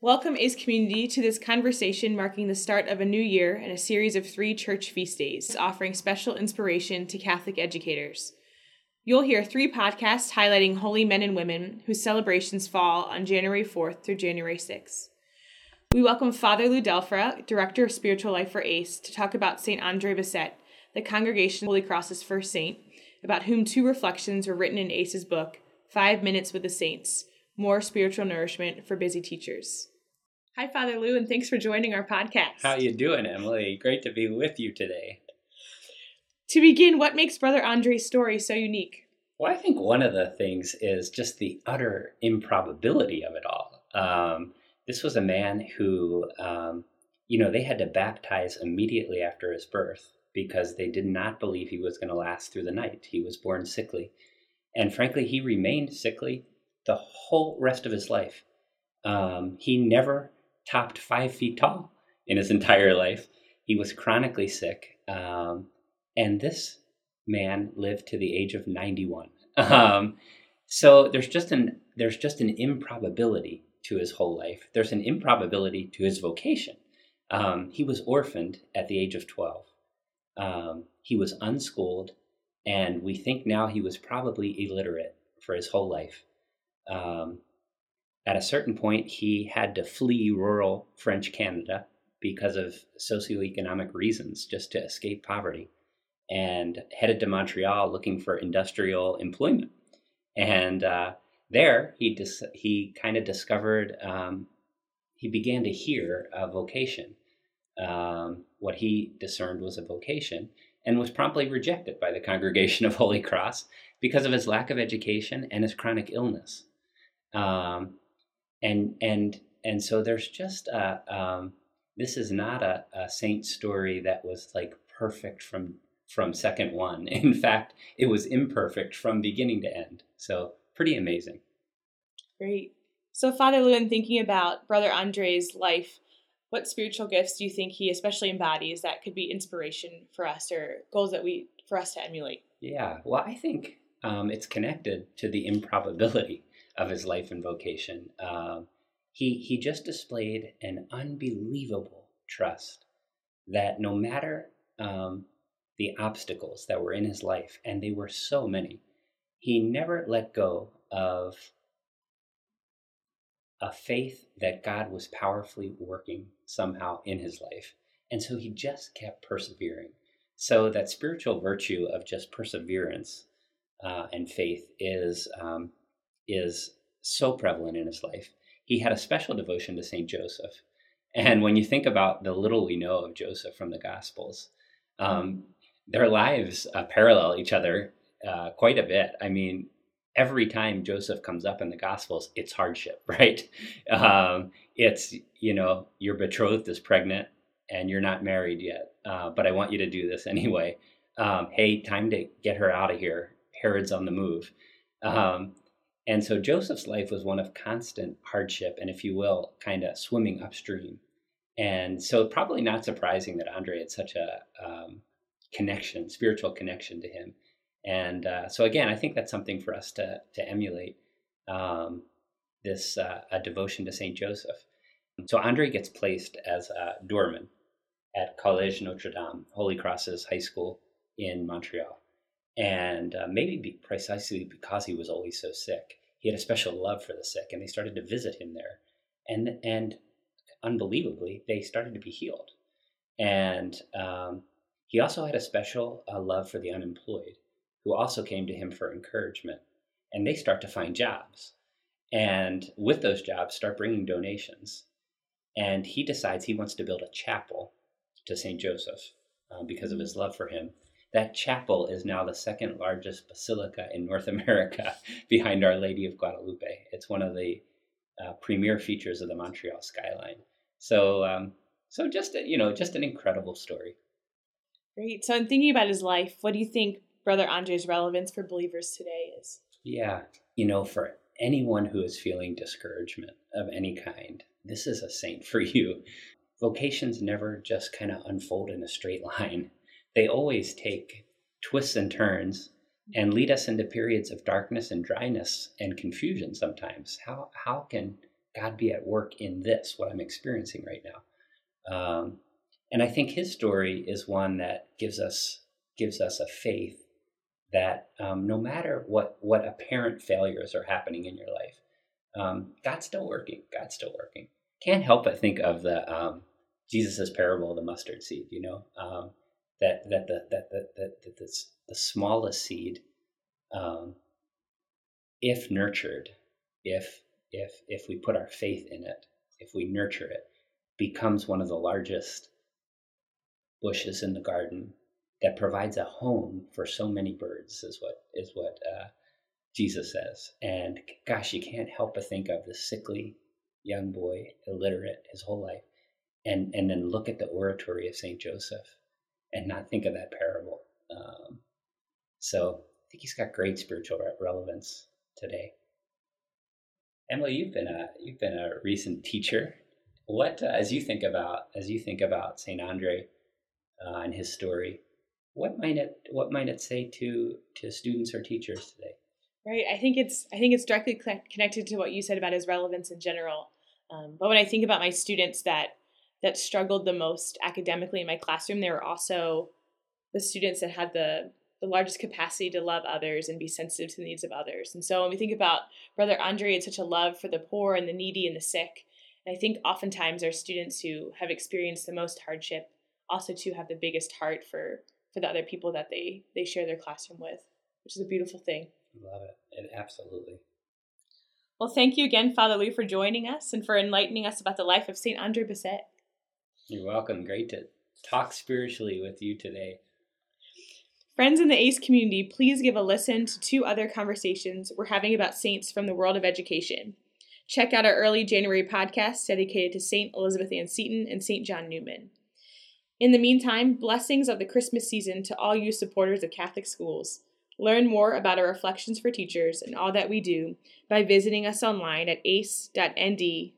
Welcome, ACE community, to this conversation marking the start of a new year and a series of three church feast days, offering special inspiration to Catholic educators. You'll hear three podcasts highlighting holy men and women whose celebrations fall on January 4th through January 6th. We welcome Father Lou Delfra, Director of Spiritual Life for ACE, to talk about St. Andre Bessette, the congregation Holy Cross's first saint, about whom two reflections were written in ACE's book, Five Minutes with the Saints more spiritual nourishment for busy teachers. Hi, Father Lou, and thanks for joining our podcast. How you doing, Emily? Great to be with you today. To begin, what makes Brother Andre's story so unique? Well, I think one of the things is just the utter improbability of it all. Um, this was a man who, um, you know, they had to baptize immediately after his birth because they did not believe he was going to last through the night. He was born sickly. And frankly, he remained sickly the whole rest of his life. Um, he never topped five feet tall in his entire life. He was chronically sick. Um, and this man lived to the age of 91. Um, so there's just an there's just an improbability to his whole life. There's an improbability to his vocation. Um, he was orphaned at the age of 12. Um, he was unschooled, and we think now he was probably illiterate for his whole life. Um, at a certain point, he had to flee rural French Canada because of socioeconomic reasons, just to escape poverty, and headed to Montreal looking for industrial employment. And uh, there, he dis- he kind of discovered um, he began to hear a vocation. Um, what he discerned was a vocation, and was promptly rejected by the Congregation of Holy Cross because of his lack of education and his chronic illness um, and and and so there's just a um, this is not a, a saint story that was like perfect from from second one. In fact, it was imperfect from beginning to end. So pretty amazing. Great. So Father Lou in, thinking about Brother Andre's life, what spiritual gifts do you think he especially embodies that could be inspiration for us or goals that we for us to emulate? Yeah, well, I think um, it's connected to the improbability of his life and vocation. Um, he, he just displayed an unbelievable trust that no matter um, the obstacles that were in his life, and they were so many, he never let go of a faith that God was powerfully working somehow in his life. And so he just kept persevering. So that spiritual virtue of just perseverance uh, and faith is um, is so prevalent in his life. He had a special devotion to Saint Joseph, and when you think about the little we know of Joseph from the Gospels, um, their lives uh, parallel each other uh, quite a bit. I mean, every time Joseph comes up in the Gospels, it's hardship, right? Um, it's, you know, your betrothed is pregnant and you're not married yet, uh, but I want you to do this anyway. Um, hey, time to get her out of here. Herod's on the move. Um, and so Joseph's life was one of constant hardship and, if you will, kind of swimming upstream. And so, probably not surprising that Andre had such a um, connection, spiritual connection to him. And uh, so, again, I think that's something for us to, to emulate um, this uh, a devotion to Saint Joseph. So, Andre gets placed as a doorman at Collège Notre Dame, Holy Cross's high school in Montreal and uh, maybe be precisely because he was always so sick, he had a special love for the sick, and they started to visit him there, and and unbelievably, they started to be healed, and um, he also had a special uh, love for the unemployed, who also came to him for encouragement, and they start to find jobs, and with those jobs, start bringing donations, and he decides he wants to build a chapel to Saint Joseph uh, because of his love for him that chapel is now the second largest basilica in North America behind Our Lady of Guadalupe. It's one of the uh, premier features of the Montreal skyline. So, um, so just a, you know, just an incredible story. Great. So, in thinking about his life, what do you think Brother Andre's relevance for believers today is? Yeah, you know, for anyone who is feeling discouragement of any kind, this is a saint for you. Vocations never just kind of unfold in a straight line they always take twists and turns and lead us into periods of darkness and dryness and confusion sometimes. How, how can God be at work in this, what I'm experiencing right now. Um, and I think his story is one that gives us gives us a faith that um, no matter what what apparent failures are happening in your life, um, God's still working. God's still working. Can't help but think of the um, Jesus's parable of the mustard seed. You know um, that that the that that that, that the, the smallest seed, um, if nurtured, if if if we put our faith in it, if we nurture it, becomes one of the largest bushes in the garden that provides a home for so many birds is what is what uh, Jesus says. And gosh, you can't help but think of the sickly young boy, illiterate his whole life, and and then look at the oratory of Saint Joseph, and not think of that parable. Um, so I think he's got great spiritual relevance today. Emily, you've been a you've been a recent teacher. What uh, as you think about as you think about Saint Andre uh, and his story, what might it what might it say to to students or teachers today? Right. I think it's I think it's directly connected to what you said about his relevance in general. Um, but when I think about my students that that struggled the most academically in my classroom, they were also the students that had the the largest capacity to love others and be sensitive to the needs of others. And so when we think about Brother Andre had such a love for the poor and the needy and the sick, and I think oftentimes our students who have experienced the most hardship also too have the biggest heart for for the other people that they they share their classroom with, which is a beautiful thing. Love it. it absolutely. Well, thank you again, Father Lou, for joining us and for enlightening us about the life of Saint Andre Bessette. You're welcome. Great to talk spiritually with you today. Friends in the ACE community, please give a listen to two other conversations we're having about saints from the world of education. Check out our early January podcast dedicated to St. Elizabeth Ann Seton and St. John Neumann. In the meantime, blessings of the Christmas season to all you supporters of Catholic schools. Learn more about our Reflections for Teachers and all that we do by visiting us online at ace.nd.edu.